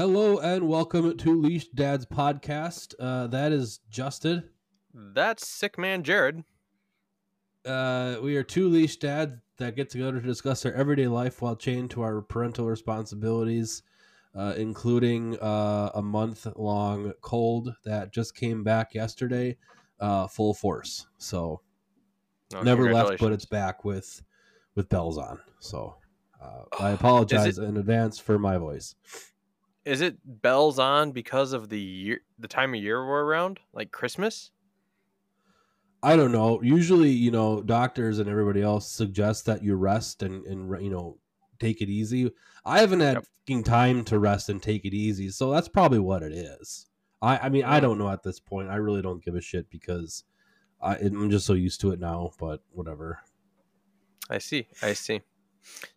Hello and welcome to Leash Dad's podcast. Uh, that is Justin. That's sick man Jared. Uh, we are two leash dads that get together to discuss our everyday life while chained to our parental responsibilities, uh, including uh, a month long cold that just came back yesterday, uh, full force. So Oh, never left, but it's back with with bells on. So uh, I apologize it- in advance for my voice. Is it bells on because of the year, the time of year we're around, like Christmas? I don't know. Usually, you know, doctors and everybody else suggest that you rest and and you know take it easy. I haven't had Yep. time to rest and take it easy, so that's probably what it is. I I mean, I don't know at this point. I really don't give a shit because I, I'm just so used to it now. But whatever. I see. I see.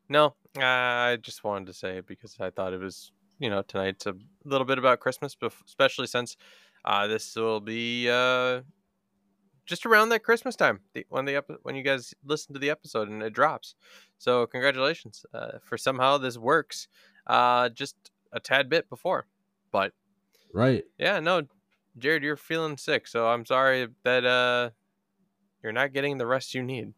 No, uh, I just wanted to say it because I thought it was, you know, tonight's a little bit about Christmas, especially since uh, this will be uh, just around that Christmas time the, when the epi- when you guys listen to the episode and it drops. So congratulations uh, for somehow this works uh, just a tad bit before, but Right. Yeah, no, Jared, you're feeling sick, so I'm sorry that uh you're not getting the rest you need.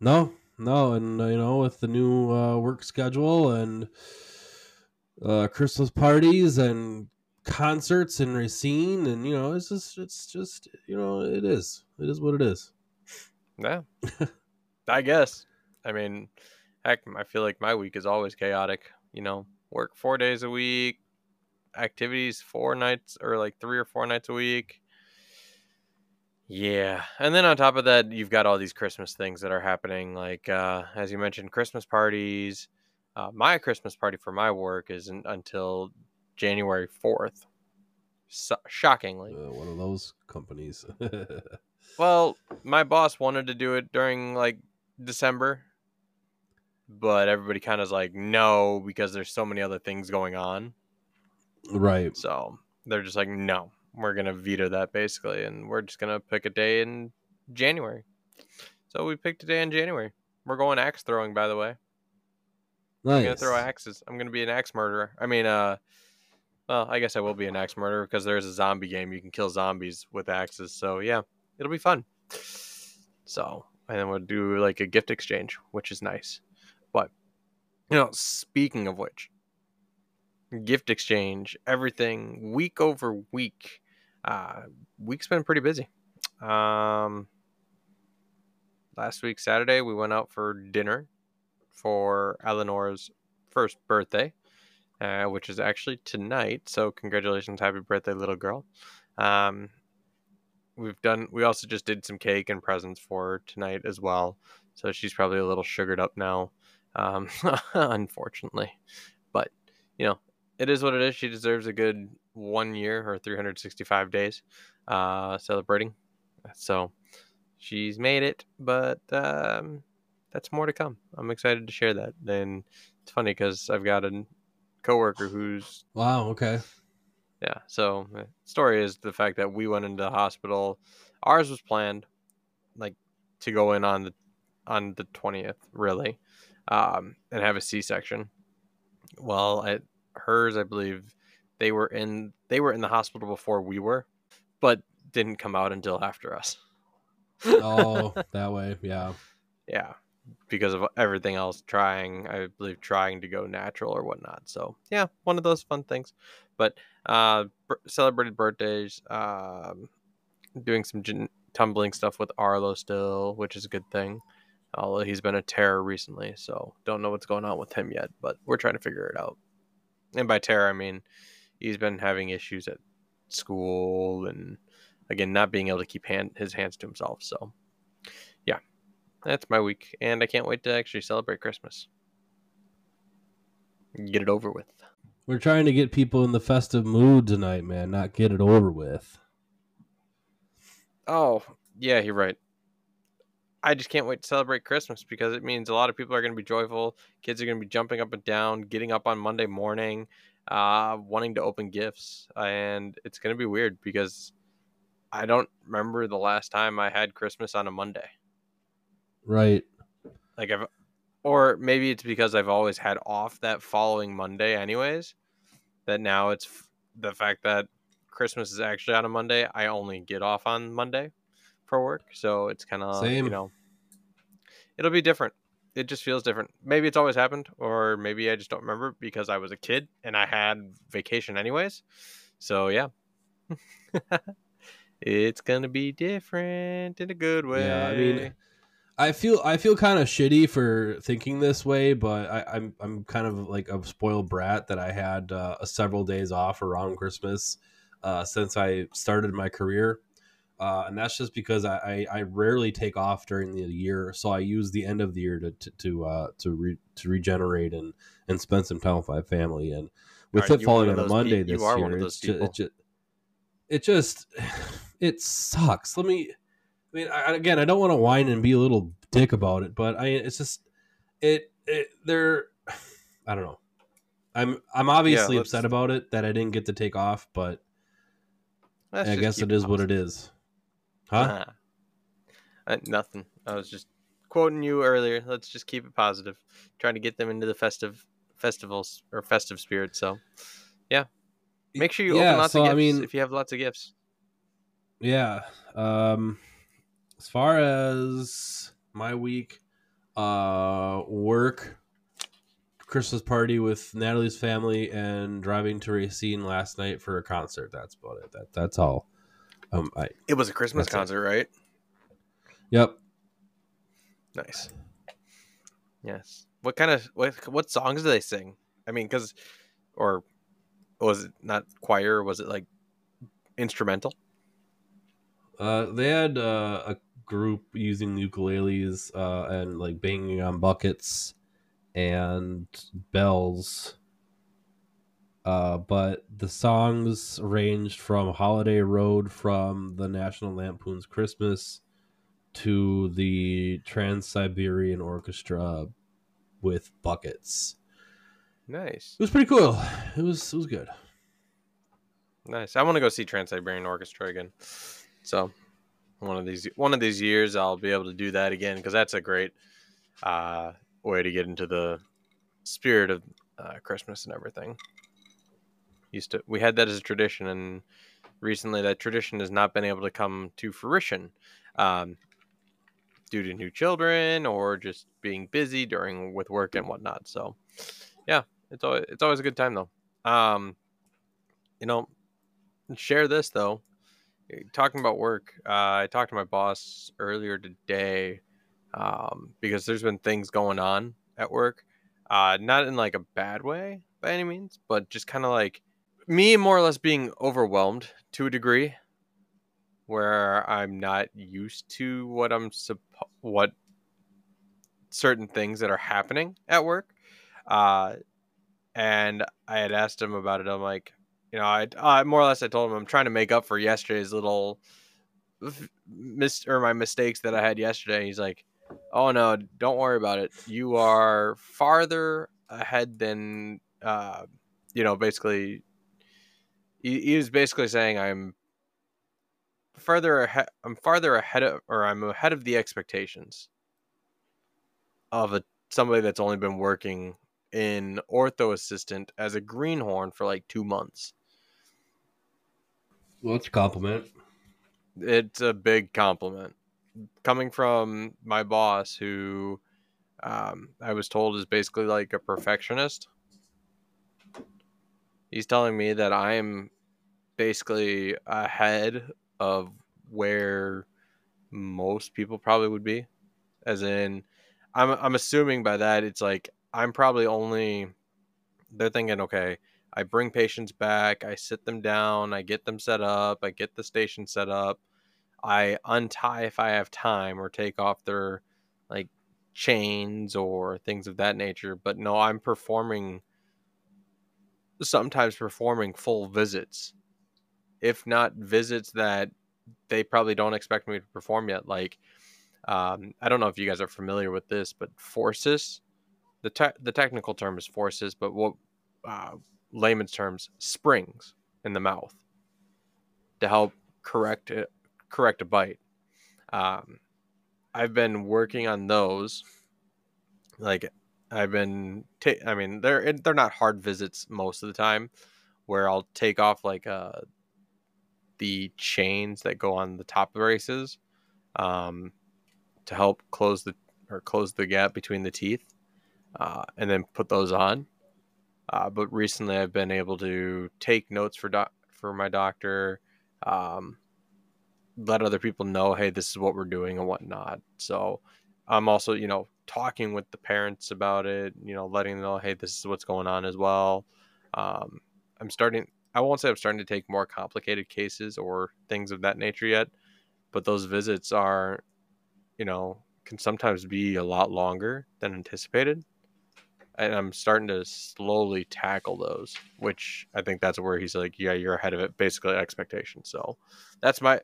No. No. And uh, you know, with the new uh, work schedule and uh, Christmas parties and concerts and Racine and you know, it's just it's just you know, it is. It is what it is. Yeah. I guess. I mean, heck, I feel like my week is always chaotic, you know. Work 4 days a week, activities 4 nights or like 3 or 4 nights a week. Yeah. And then on top of that, you've got all these Christmas things that are happening like uh as you mentioned Christmas parties. Uh, my Christmas party for my work isn't until January 4th. So- shockingly. uh, one of those companies. Well, my boss wanted to do it during like December, but everybody kind of like no because there's so many other things going on. right. So they're just like no, we're gonna veto that basically, and we're just gonna pick a day in January. So we picked a day in January. We're going axe throwing, by the way. I'm gonna throw axes. I'm gonna be an axe murderer. I mean, uh, well, I guess I will be an axe murderer because there's a zombie game. You can kill zombies with axes. So yeah, it'll be fun. So and then we'll do like a gift exchange, which is nice. But you know, speaking of which, gift exchange, everything week over week. Uh, week's been pretty busy. Um, last week Saturday we went out for dinner for Eleanor's first birthday, uh, which is actually tonight. So congratulations, happy birthday, little girl. Um, we've done. We also just did some cake and presents for tonight as well. So she's probably a little sugared up now, um, unfortunately. But you know, it is what it is. She deserves a good one year or 365 days uh, celebrating. So she's made it, but um, that's more to come. I'm excited to share that. And it's funny because I've got a coworker who's Wow. Okay. yeah. So uh, story is the fact that we went into the hospital. Ours was planned, like to go in on the on the twentieth, really, um, and have a C section. Well, at hers, I believe they were in they were in the hospital before we were, but didn't come out until after us. Oh, that way. Yeah. yeah because of everything else trying i believe trying to go natural or whatnot. So yeah one of those fun things. But uh b- celebrated birthdays um doing some gin- tumbling stuff with arlo still which is a good thing although he's been a terror recently so don't know what's going on with him yet but we're trying to figure it out. And by terror i mean he's been having issues at school and again not being able to keep hand- his hands to himself so that's my week, and I can't wait to actually celebrate Christmas. Get it over with. We're trying to get people in the festive mood tonight, man. Not get it over with. Oh, yeah, you're right. I just can't wait to celebrate Christmas because it means a lot of people are going to be joyful. Kids are going to be jumping up and down, getting up on Monday morning, uh, wanting to open gifts. And it's going to be weird because I don't remember the last time I had Christmas on a Monday. Right. Like I've, or maybe it's because I've always had off that following Monday, anyways. that now it's f- the fact that Christmas is actually on a Monday. I only get off on Monday for work, so it's kind of you know, it'll be different. It just feels different. Maybe it's always happened, or maybe I just don't remember because I was a kid and I had vacation anyways. So yeah, it's gonna be different in a good way. Yeah, I mean, I feel I feel kind of shitty for thinking this way, but I, I'm I'm kind of like a spoiled brat that I had uh, several days off around Christmas uh, since I started my career, uh, and that's just because I, I, I rarely take off during the year, so I use the end of the year to to to uh, to, re, to regenerate and and spend some time with my family. And with Alright, it falling on a pe- Monday you this year, it's it just it just it sucks. Let me. I mean, I, again, I don't want to whine and be a little dick about it, but I it's just it it they're I don't know. I'm I'm obviously let's- upset about it that I didn't get to take off, but I guess it is what it is. Huh? Uh, nothing. I was just quoting you earlier. Let's just keep it positive. Trying to get them into the festive festivals or festive spirit. So, yeah. Make sure you Yeah, open lots so, of I gifts mean- if you have lots of gifts. Yeah. Um as far as my week, uh work, Christmas party with Natalie's family and driving to Racine last night for a concert. That's about it. That that's all. Um I It was a Christmas That's it. concert, right? Yep. Nice. Yes. What kind of what what songs do they sing? I mean, because or was it not choir? Was it like instrumental? Uh, they had uh, a group using ukuleles uh, and like banging on buckets and bells. Uh, but the songs ranged from Holiday Road from the National Lampoon's Christmas to the Trans Siberian Orchestra with buckets. Nice. It was pretty cool. It was it was good. Nice. I want to go see Trans Siberian Orchestra again. So one of these one of these years I'll be able to do that again because that's a great uh, way to get into the spirit of uh, Christmas and everything. Used to we had that as a tradition, and recently that tradition has not been able to come to fruition um, due to new children or just being busy during with work and whatnot. So yeah, it's always it's always a good time though. Um, you know, share this though. Talking about work, uh, I talked to my boss earlier today um, because there's been things going on at work, uh, not in like a bad way by any means, but just kind of like me more or less being overwhelmed to a degree where I'm not used to what I'm suppo- what certain things that are happening at work. Uh, and I had asked him about it. I'm like, you know, I uh, more or less I told him I'm trying to make up for yesterday's little mis or my mistakes that I had yesterday. He's like, "Oh no, don't worry about it. You are farther ahead than uh, you know." Basically, he, he was basically saying I'm further ahead. I'm farther ahead of, or I'm ahead of the expectations of a somebody that's only been working in ortho assistant as a greenhorn for like two months. Well, it's a compliment. It's a big compliment coming from my boss, who um, I was told is basically like a perfectionist. He's telling me that I'm basically ahead of where most people probably would be, as in, I'm I'm assuming by that it's like I'm probably only. They're thinking, okay, I bring patients back, I sit them down, I get them set up, I get the station set up, I untie if I have time or take off their like chains or things of that nature. But no, I'm performing sometimes performing full visits. If not visits that they probably don't expect me to perform yet. Like um, I don't know if you guys are familiar with this, but forces, the te- the technical term is forces, but what uh, layman's terms, springs in the mouth to help correct it, correct a bite. Um, I've been working on those. Like I've been, ta- I mean, they're they're not hard visits most of the time, where I'll take off like uh the chains that go on the top braces um, to help close the or close the gap between the teeth, uh, and then put those on. Uh, but recently, I've been able to take notes for doc- for my doctor, um, let other people know, hey, this is what we're doing and whatnot. So I'm also, you know, talking with the parents about it, you know, letting them know, hey, this is what's going on as well. Um, I'm starting. I won't say I'm starting to take more complicated cases or things of that nature yet, but those visits are, you know, can sometimes be a lot longer than anticipated. And I'm starting to slowly tackle those, which I think that's where he's like, yeah, you're ahead of it, basically expectation. So that's my,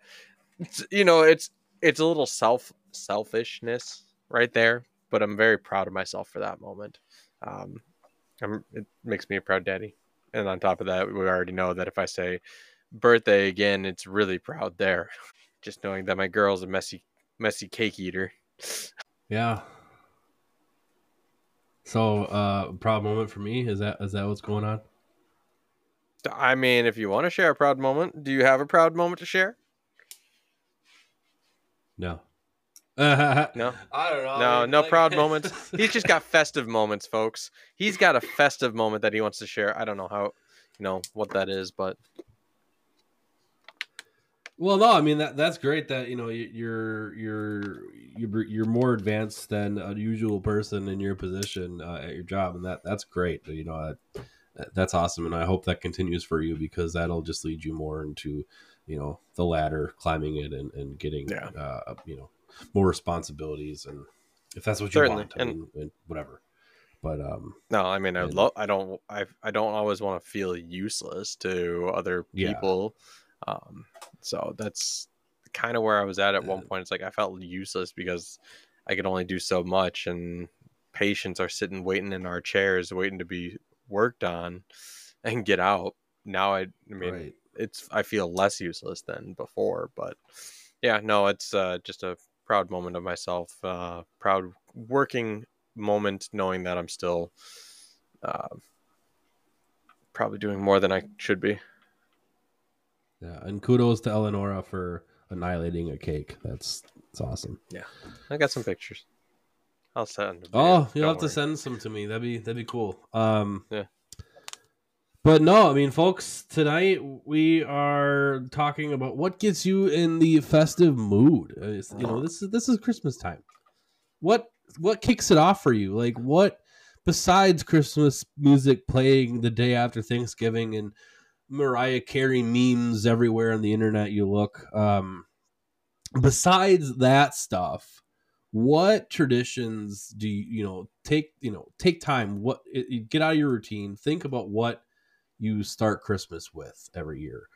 you know, it's it's a little self selfishness right there, but I'm very proud of myself for that moment. Um, I'm, it makes me a proud daddy. And on top of that, we already know that if I say birthday again, it's really proud there. Just knowing that my girl's a messy, messy cake eater. Yeah. So, uh, proud moment for me is that is that what's going on? I mean, if you want to share a proud moment, do you have a proud moment to share? No. no, I don't know. no, no like- proud moments. He's just got festive moments, folks. He's got a festive moment that he wants to share. I don't know how, you know, what that is, but Well, no, I mean that that's great that you know you- you're you're you're you're more advanced than a usual person in your position uh, at your job, and that that's great. You know, that, that's awesome, and I hope that continues for you because that'll just lead you more into you know the ladder, climbing it, and and getting Yeah. uh, you know more responsibilities, and if that's what you Certainly, want, I and- mean, and whatever. But um, no, I mean, I love. I don't. I I don't always want to feel useless to other Yeah. Um, so that's kind of where I was at at one point. It's like I felt useless because I could only do so much, and patients are sitting waiting in our chairs, waiting to be worked on and get out. Now I, I mean, right. it's I feel less useless than before. But yeah, no, it's uh, just a proud moment of myself. Uh, proud working moment, knowing that I'm still uh, probably doing more than I should be. Yeah, and kudos to Eleonora for annihilating a cake. That's that's awesome. Yeah, I got some pictures. I'll send. them. Oh, you'll have to send some to me. That'd be that'd be cool. Um, Yeah. But no, I mean, folks, tonight we are talking about what gets you in the festive mood. Uh, it's- you know, this is this is Christmas time. What what kicks it off for you? Like what besides Christmas music playing the day after Thanksgiving and Mariah Carey memes everywhere on the internet you look. Um, besides that stuff, what traditions do you you know take you know take time what it, it- get out of your routine think about what you start christmas with every year.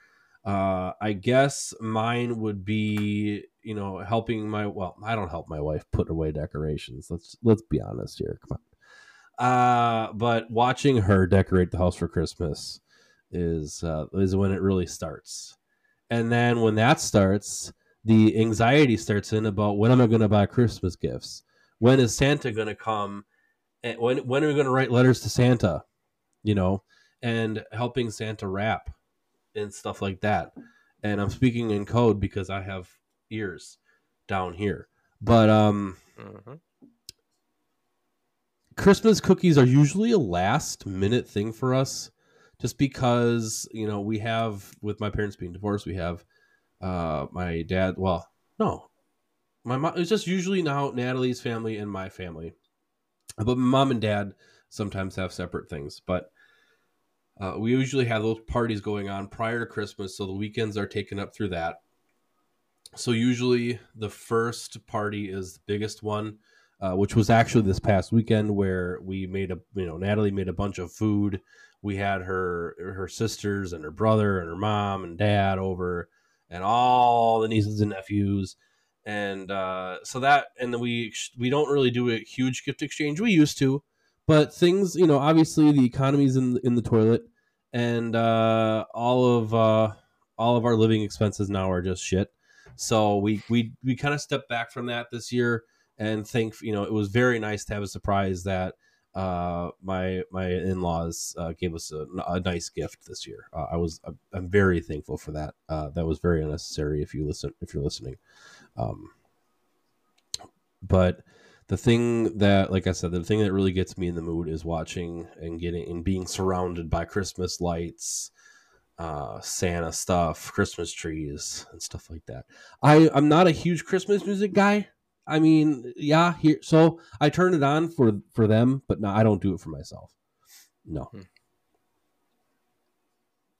Uh i guess mine would be you know helping my well i don't help my wife put away decorations. Let's let's be honest here. Come on. Uh but watching her decorate the house for christmas is uh is when it really starts and then when that starts the anxiety starts in about when am I going to buy Christmas gifts? When is Santa going to come? And when when are we going to write letters to Santa? You know, and helping Santa wrap and stuff like that. And I'm speaking in code because I have ears down here. But um hmm Christmas cookies are usually a last minute thing for us just because, you know, we have with my parents being divorced, we have uh my dad, well, no. My mom it's just usually now Natalie's family and my family. But mom and dad sometimes have separate things, but uh, we usually have those parties going on prior to Christmas, so the weekends are taken up through that. So usually the first party is the biggest one uh, which was actually this past weekend where we made a you know Natalie made a bunch of food. We had her her sisters and her brother and her mom and dad over, and all the nieces and nephews, and uh, so that and then we we don't really do a huge gift exchange. We used to, but things you know obviously the economy's in in the toilet, and uh, all of uh, all of our living expenses now are just shit. So we we we kind of stepped back from that this year and think you know it was very nice to have a surprise that uh, my my in laws uh, gave us a, a, nice gift this year. Uh, I was I'm very thankful for that. Uh, that was very unnecessary. If you listen, if you're listening, um, but the thing that, like I said, the thing that really gets me in the mood is watching and getting and being surrounded by Christmas lights, uh, Santa stuff, Christmas trees, and stuff like that. I I'm not a huge Christmas music guy. I mean, yeah, here. So I turn it on for for them, but no, I don't do it for myself. No. Hmm.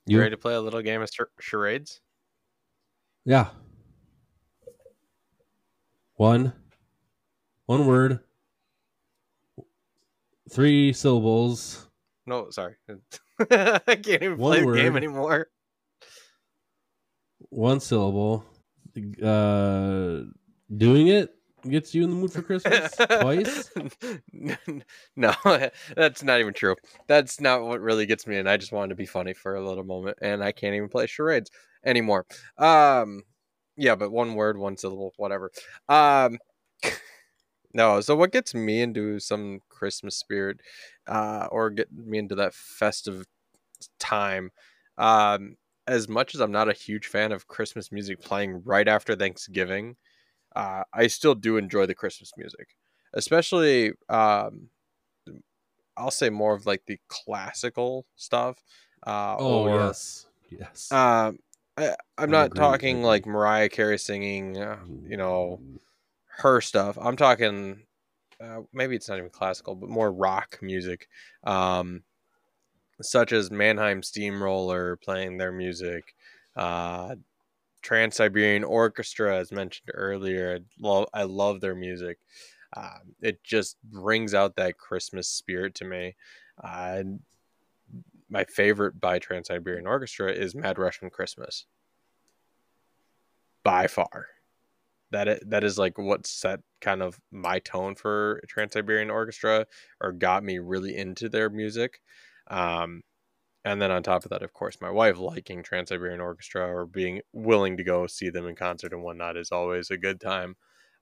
You, you ready to play a little game of charades? Yeah. One. One word. Three syllables. No, sorry. I can't even One play word. the game anymore. One syllable. Uh, doing it gets you in the mood for Christmas twice? no, that's not even true. That's not what really gets me in. I just wanted to be funny for a little moment, and I can't even play charades anymore. Um, yeah, but one word, one syllable, whatever. Um, no, so what gets me into some Christmas spirit, uh, or get me into that festive time? Um, as much as I'm not a huge fan of Christmas music playing right after Thanksgiving, uh, I still do enjoy the Christmas music, especially um, I'll say more of like the classical stuff. Uh, oh or, yes, yes. Um, I, am not agree, talking like Mariah Carey singing, uh, you know, her stuff. I'm talking uh, maybe it's not even classical, but more rock music, um, such as Mannheim Steamroller playing their music, uh, Trans Siberian Orchestra, as mentioned earlier. I love, I love their music. Uh, it just brings out that Christmas spirit to me. Uh, my favorite by Trans Siberian Orchestra is Mad Russian Christmas. By far. That is, that is like what set kind of my tone for Trans Siberian Orchestra or got me really into their music. Um, and then on top of that, of course, my wife liking Trans Siberian Orchestra or being willing to go see them in concert and whatnot is always a good time.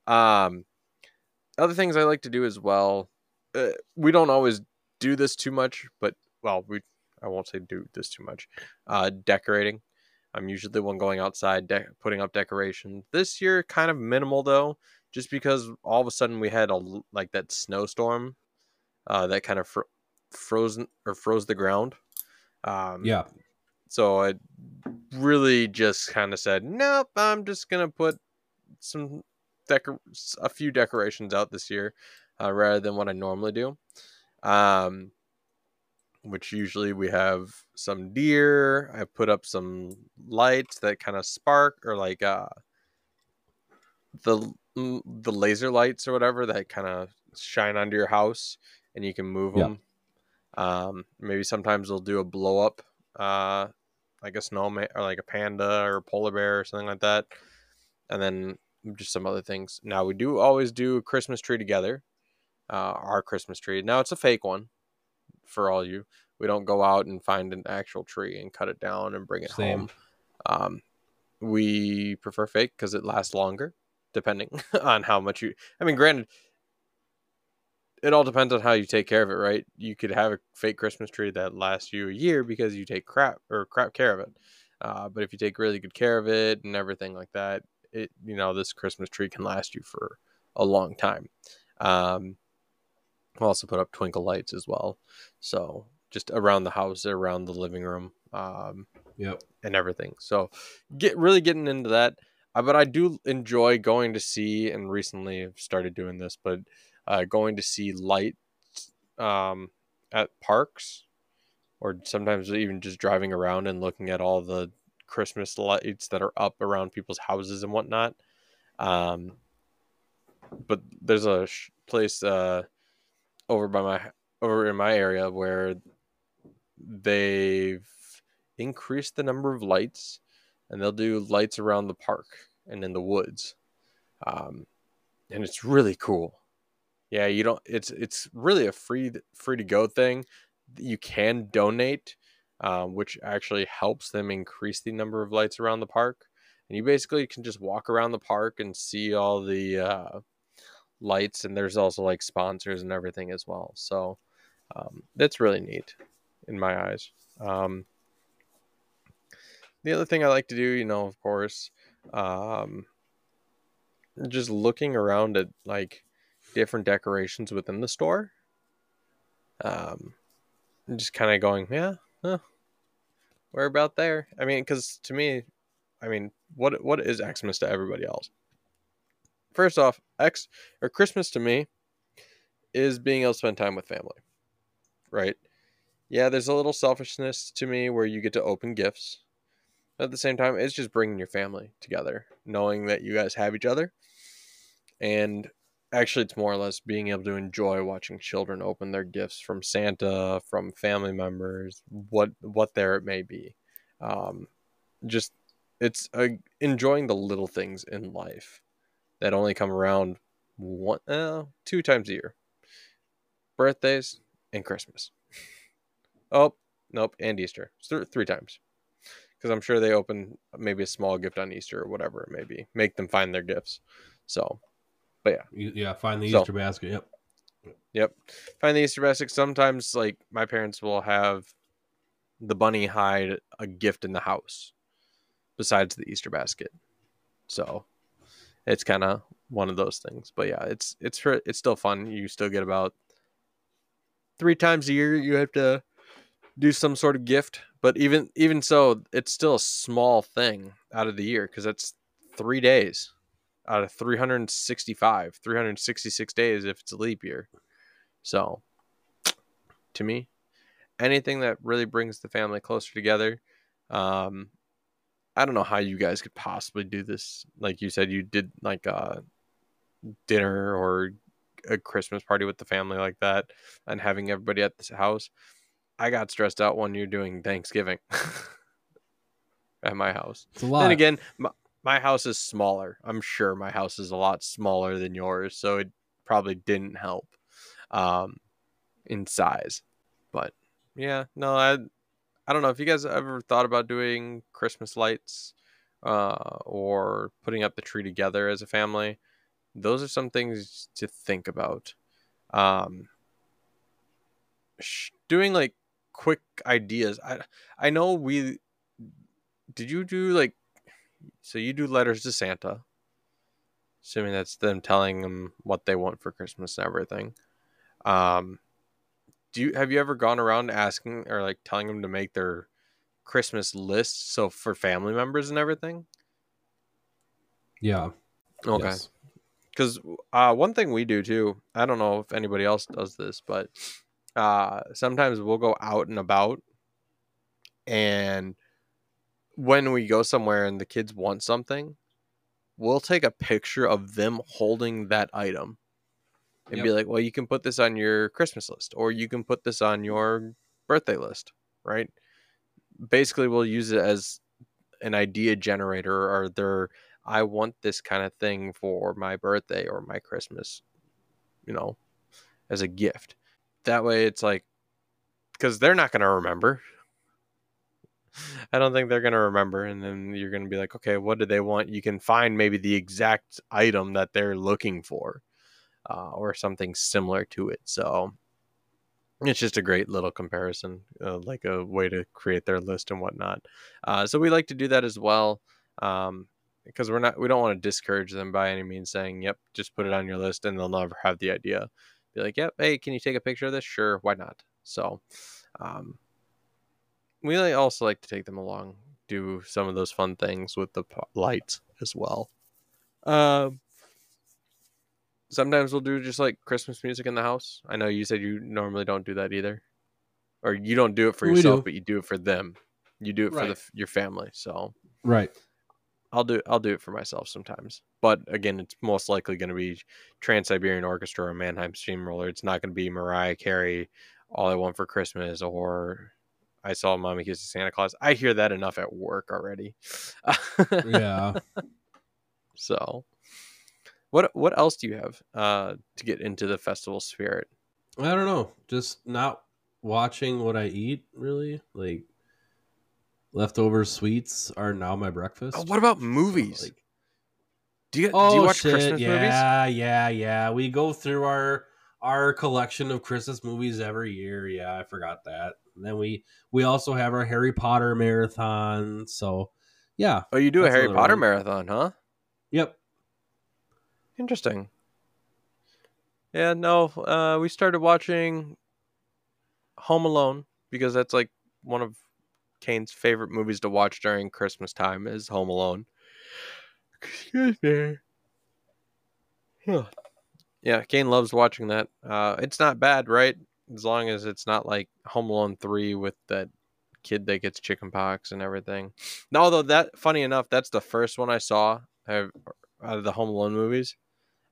Um, other things I like to do as well. Uh, we don't always do this too much, but well, we I won't say do this too much. Uh, decorating. I'm usually the one going outside, de- putting up decorations. This year, kind of minimal though, just because all of a sudden we had a like that snowstorm, uh, that kind of fr- frozen or froze the ground. Um, yeah. So I really just kind of said, nope, I'm just gonna put some decor, a few decorations out this year, uh, rather than what I normally do. Um, which usually we have some deer. I put up some lights that kind of spark, or like uh, the the laser lights or whatever that kind of shine onto your house, and you can move them. Um, maybe sometimes they'll do a blow up, uh, like a snowman or like a panda or a polar bear or something like that. And then just some other things. Now we do always do a Christmas tree together. Uh, our Christmas tree. Now it's a fake one for all you. We don't go out and find an actual tree and cut it down and bring it Same. home. Um, we prefer fake because it lasts longer, depending on how much you. I mean, granted, it all depends on how you take care of it, right? You could have a fake Christmas tree that lasts you a year because you take crap or crap care of it. Uh, but if you take really good care of it and everything like that, it you know this Christmas tree can last you for a long time. Um, I'll also put up twinkle lights as well, so just around the house, around the living room, um, yep, and everything. So get really getting into that. Uh, but I do enjoy going to see, and recently I've started doing this, but uh, going to see lights um, at parks, or sometimes even just driving around and looking at all the Christmas lights that are up around people's houses and whatnot. Um, but there's a sh- place uh, over by my over in my area where they've increased the number of lights, and they'll do lights around the park and in the woods, um, and it's really cool. Yeah, you don't. It's it's really a free free to go thing. You can donate, um, which actually helps them increase the number of lights around the park. And you basically can just walk around the park and see all the uh, lights. And there's also like sponsors and everything as well. So Um, that's really neat in my eyes. Um, the other thing I like to do, you know, of course, um, just looking around at like different decorations within the store. Um, just kind of going, yeah, huh, we're about there. I mean, because to me, I mean, what what is Xmas to everybody else? First off, X or Christmas to me is being able to spend time with family, right? Yeah, there's a little selfishness to me where you get to open gifts. At the same time, it's just bringing your family together, knowing that you guys have each other, and actually it's more or less being able to enjoy watching children open their gifts from santa from family members what what there it may be. Um, just it's uh, enjoying the little things in life that only come around one uh, two times a year. Birthdays and christmas. Oh nope and easter. Th- three times. Because i'm sure they open maybe a small gift on easter or whatever it may be. Make them find their gifts. So but yeah, yeah, find the So- Easter basket. Yep. Yep. Find the Easter basket. Sometimes, like my parents will have the bunny hide a gift in the house besides the Easter basket. So it's kind of one of those things. But yeah, it's it's for it's still fun. You still get about three times a year. You have to do some sort of gift. But even even so, it's still a small thing out of the year because that's three days out of 365, 366 days if it's a leap year. So, to me, anything that really brings the family closer together. Um, I don't know how you guys could possibly do this. Like you said, you did like a dinner or a Christmas party with the family like that, and having everybody at this house. I got stressed out when you're doing Thanksgiving at my house. It's a lot. Then again, my, my house is smaller. I'm sure my house is a lot smaller than yours, so it probably didn't help um, in size. But yeah, no, I I don't know if you guys ever thought about doing Christmas lights uh, or putting up the tree together as a family. Those are some things to think about. Um, sh- doing like quick ideas. I I know we did you do like so you do letters to Santa, assuming that's them telling them what they want for Christmas and everything. Um, do you have you ever gone around asking or like telling them to make their Christmas list so for family members and everything? yeah. Okay. Yes. Because uh, one thing we do too, I don't know if anybody else does this, but uh, sometimes we'll go out and about, and when we go somewhere and the kids want something, we'll take a picture of them holding that item and be like, well, you can put this on your Christmas list or you can put this on your birthday list, right? Basically, we'll use it as an idea generator or their I want this kind of thing for my birthday or my Christmas, you know, as a gift. That way it's like, because they're not going to remember. I don't think they're going to remember. And then you're going to be like, okay, what do they want? You can find maybe the exact item that they're looking for uh, or something similar to it. So it's just a great little comparison, uh, like a way to create their list and whatnot. Uh, so we like to do that as well. Um, because we're not we don't want to discourage them by any means saying yep just put it on your list and they'll never have the idea be like yep hey can you take a picture of this sure why not so um we like- also like to take them along do some of those fun things with the lights as well um sometimes we'll do just like christmas music in the house i know you said you normally don't do that either or you don't do it for We yourself do. but you do it for them you do it for the, your family so Right. I'll do I'll do it for myself sometimes. But again, it's most likely going to be Trans Siberian Orchestra or Mannheim Steamroller. It's not going to be Mariah Carey, All I Want for Christmas, or I Saw Mommy Kiss Santa Claus. I hear that enough at work already. Yeah. so, what what else do you have uh, to get into the festival spirit? I don't know. Just not watching what I eat, really. Like leftover sweets are now my breakfast. Oh, what about movies? like- do you Oh do you watch shit! Christmas movies? yeah, yeah, yeah. We go through our our collection of Christmas movies every year. Yeah, I forgot that. And then we we also have our Harry Potter marathon. So yeah. Oh, you do a Harry Potter one. marathon, huh? Yep. Interesting. Yeah, no, uh, we started watching Home Alone because that's like one of Kane's favorite movies to watch during Christmas time is Home Alone. Excuse me. Huh. Yeah, Kane loves watching that. Uh, it's not bad, right? As long as it's not like Home Alone three with that kid that gets chickenpox and everything. No, although that funny enough, that's the first one I saw out of the Home Alone movies.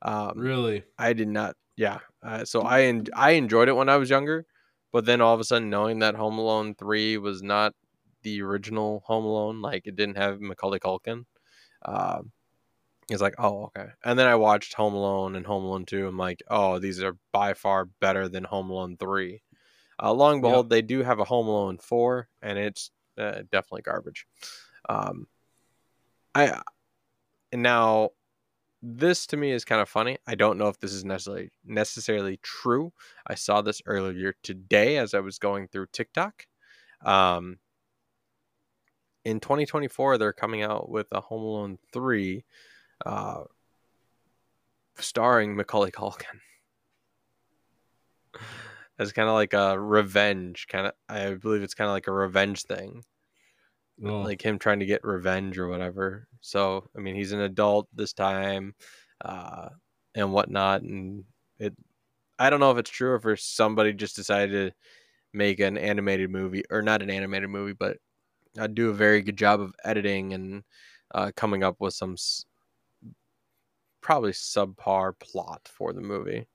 Um, Really. I did not. Yeah. Uh, so I en- I enjoyed it when I was younger, but then all of a sudden knowing that Home Alone three was not the original Home Alone, like it didn't have Macaulay Culkin, um, it's like oh okay. And then I watched Home Alone and Home Alone two. I'm like oh these are by far better than Home Alone three. Uh, long and Yep. behold, they do have a Home Alone four, and it's uh, definitely garbage. Um, I and now this to me is kind of funny. I don't know if this is necessarily necessarily true. I saw this earlier today as I was going through TikTok. Um, in 2024, they're coming out with a Home Alone 3, uh, starring Macaulay Culkin. As kind of like a revenge kind of. I believe it's kind of like a revenge thing Oh, like him trying to get revenge or whatever. So I mean, he's an adult this time, uh, and whatnot, and it. I don't know if it's true or if somebody just decided to make an animated movie or not an animated movie, but I do a very good job of editing and uh, coming up with some s- probably subpar plot for the movie.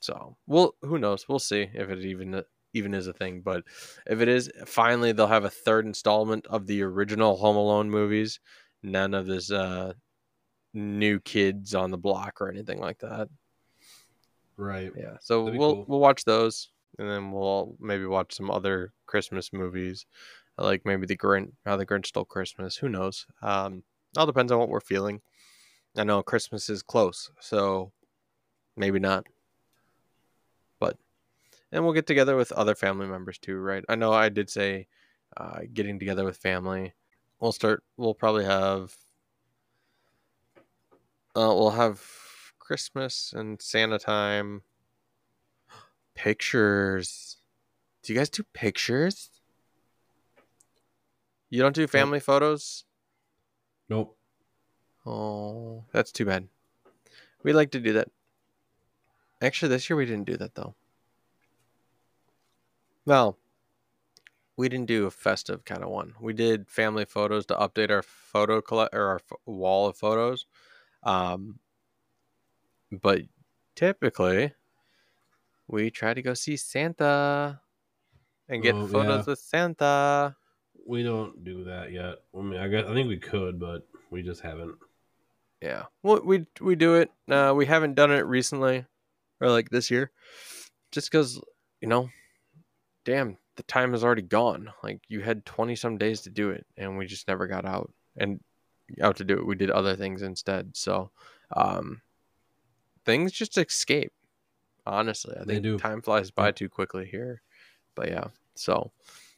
So, well, who knows? We'll see if it even even is a thing. But if it is, finally they'll have a third installment of the original Home Alone movies. None of this uh, new kids on the block or anything like that. right. Yeah, so we'll cool. we'll watch those, and then we'll maybe watch some other Christmas movies, like maybe the Grinch, How the Grinch Stole Christmas. Who knows? Um, all depends on what we're feeling. I know Christmas is close, so maybe not. But and we'll get together with other family members too, right? I know I did say uh, getting together with family. We'll start. We'll probably have. Uh, we'll have Christmas and Santa time. Pictures. Do you guys do pictures? You don't do family photos? Nope. Oh, that's too bad. We like to do that. Actually, this year we didn't do that though. Well, we didn't do a festive kind of one. We did family photos to update our photo collect or our ph- wall of photos. Um, but typically, we try to go see Santa and get Oh, photos yeah. with Santa. We don't do that yet. I mean, I guess I think we could, but we just haven't. Yeah. Well, we we do it. Uh, we haven't done it recently, or like this year, just because you know, damn, the time is already gone. Like you had twenty some days to do it, and we just never got out and out to do it. We did other things instead. So, um, things just escape. Honestly, I They think do. time flies by too quickly here. But yeah, so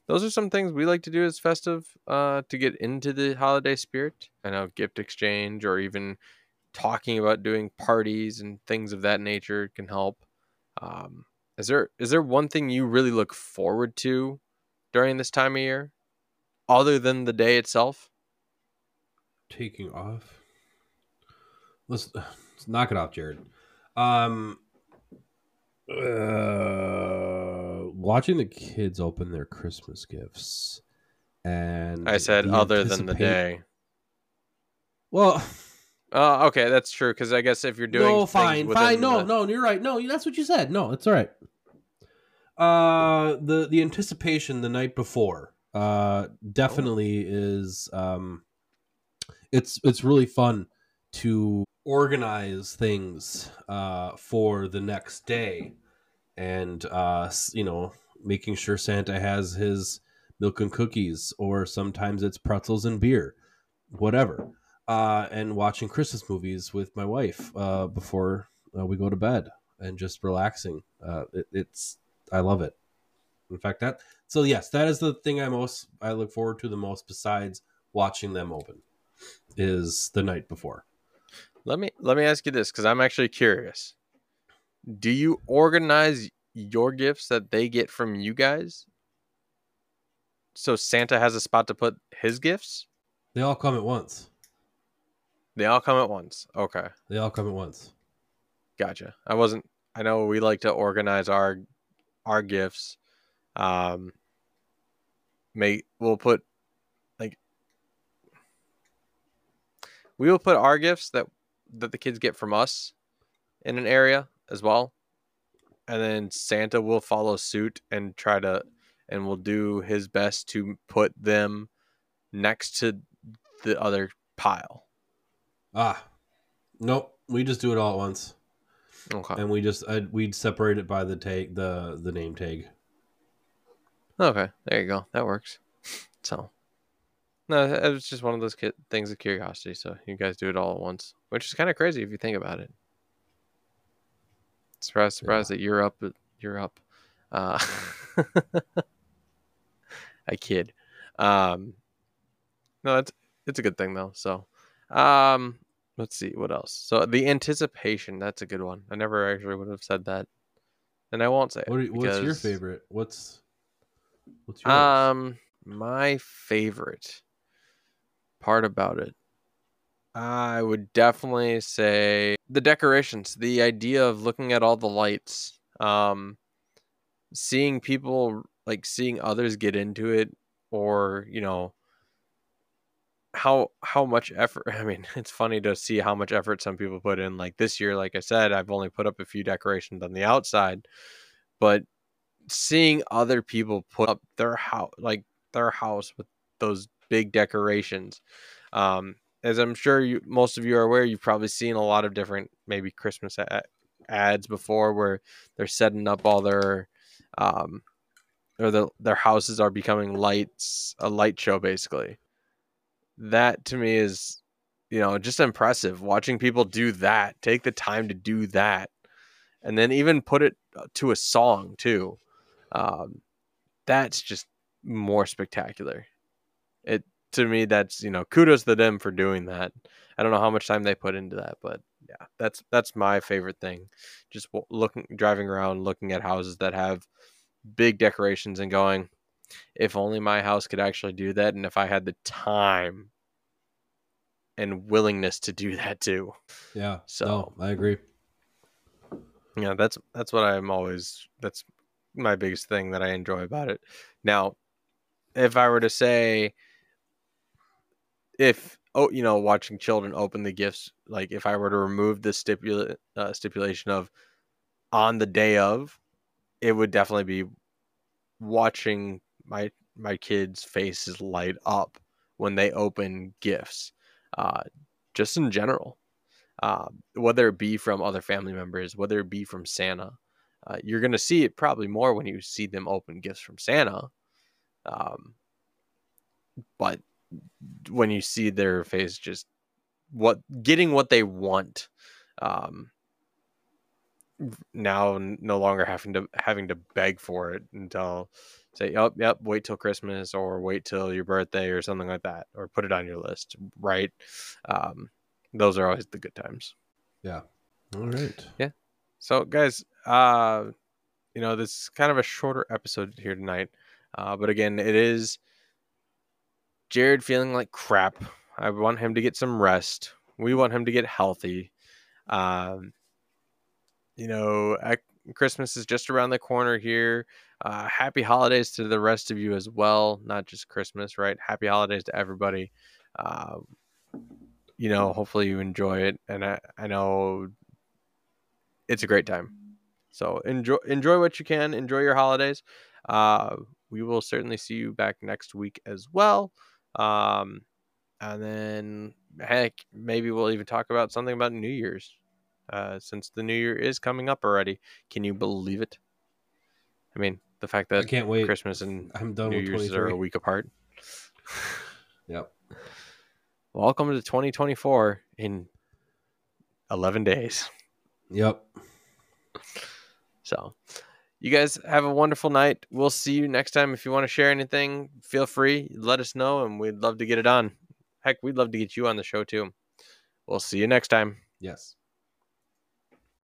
those are some things we like to do as festive uh, to get into the holiday spirit. I know gift exchange or even talking about doing parties and things of that nature can help. Um, is there is there one thing you really look forward to during this time of year, other than the day itself? Taking off. Let's, let's knock it off, Jared. Um, uh, watching the kids open their Christmas gifts, and I said the other than the day. Well, Uh, okay, that's true. Because I guess if you're doing no, fine, fine. No, the- no, you're right. No, that's what you said. No, it's all right. Uh, the the anticipation the night before, uh, definitely is um, it's it's really fun to organize things uh for the next day, and uh, you know, making sure Santa has his milk and cookies, or sometimes it's pretzels and beer, whatever uh, and watching Christmas movies with my wife uh, before uh, we go to bed. and just relaxing. Uh, it, it's I love it. In fact, that so yes, that is the thing I most I look forward to the most. Besides watching them open, is the night before. Let me let me ask you this because I'm actually curious. Do you organize your gifts that they get from you guys? So Santa has a spot to put his gifts? They all come at once. They all come at once. Okay. They all come at once. Gotcha. I wasn't I know we like to organize our our gifts. Um may we'll put like we will put our gifts that that the kids get from us in an area as well. And then Santa will follow suit and try to and will do his best to put them next to the other pile. Ah, nope. We just do it all at once, Okay. and we just I, we'd separate it by the tag, the the name tag. Okay. There you go. That works. So, no, it was just one of those ki- things of curiosity. So you guys do it all at once, which is kind of crazy if you think about it. Surprise, surprise that you're up. You're up. Uh, I kid. Um, no, it's it's a good thing though. So, um, let's see what else. So the anticipation. That's a good one. I never actually would have said that, and I won't say it. What you- what's your favorite? What's what's yours? Um, my favorite part about it, I would definitely say the decorations. The idea of looking at all the lights, um, seeing people like seeing others get into it, or you know how how much effort. I mean, it's funny to see how much effort some people put in. Like this year, like I said, I've only put up a few decorations on the outside, but seeing other people put up their house like their house with those big decorations um as i'm sure you most of you are aware you've probably seen a lot of different maybe christmas ads before where they're setting up all their um or the, their houses are becoming lights a light show basically that to me is you know just impressive watching people do that take the time to do that and then even put it uh, to a song too um, that's just more spectacular. It to me, that's you know, kudos to them for doing that. I don't know how much time they put into that, but yeah, that's that's my favorite thing. Just looking, driving around, looking at houses that have big decorations, and going, if only my house could actually do that, and if I had the time and willingness to do that too. yeah. so- no, I agree. Yeah, that's that's what I'm always that's my biggest thing that I enjoy about it. Now, if I were to say if oh, you know, watching children open the gifts, like if I were to remove the stipula- uh, stipulation of on the day of, it would definitely be watching my my kids' faces light up when they open gifts, uh, just in general uh, whether it be from other family members, whether it be from Santa. Uh, you're going to see it probably more when you see them open gifts from Santa. Um, but when you see their face just what getting what they want um, now no longer having to having to beg for it until say yep yep wait till christmas or wait till your birthday or something like that or put it on your list right um, those are always the good times Yeah. All right. Yeah. So guys uh you know this is kind of a shorter episode here tonight uh but again it is jared feeling like crap. I want him to get some rest. We want him to get healthy. Um you know christmas is just around the corner here. Uh happy holidays to the rest of you as well. Not just christmas right? Happy holidays to everybody. Uh you know hopefully you enjoy it. And i, I know it's a great time. So enjoy enjoy what you can. Enjoy your holidays. Uh we will certainly see you back next week as well um and then heck maybe we'll even talk about something about new year's uh since the new year is coming up already can you believe it i mean the fact that I can't wait. christmas and I'm done new year's are a week apart Yep. welcome to 2024 in 11 days Yep. So, you guys have a wonderful night. We'll see you next time. If you want to share anything, feel free. Let us know, and we'd love to get it on. Heck, we'd love to get you on the show too. We'll see you next time. Yes.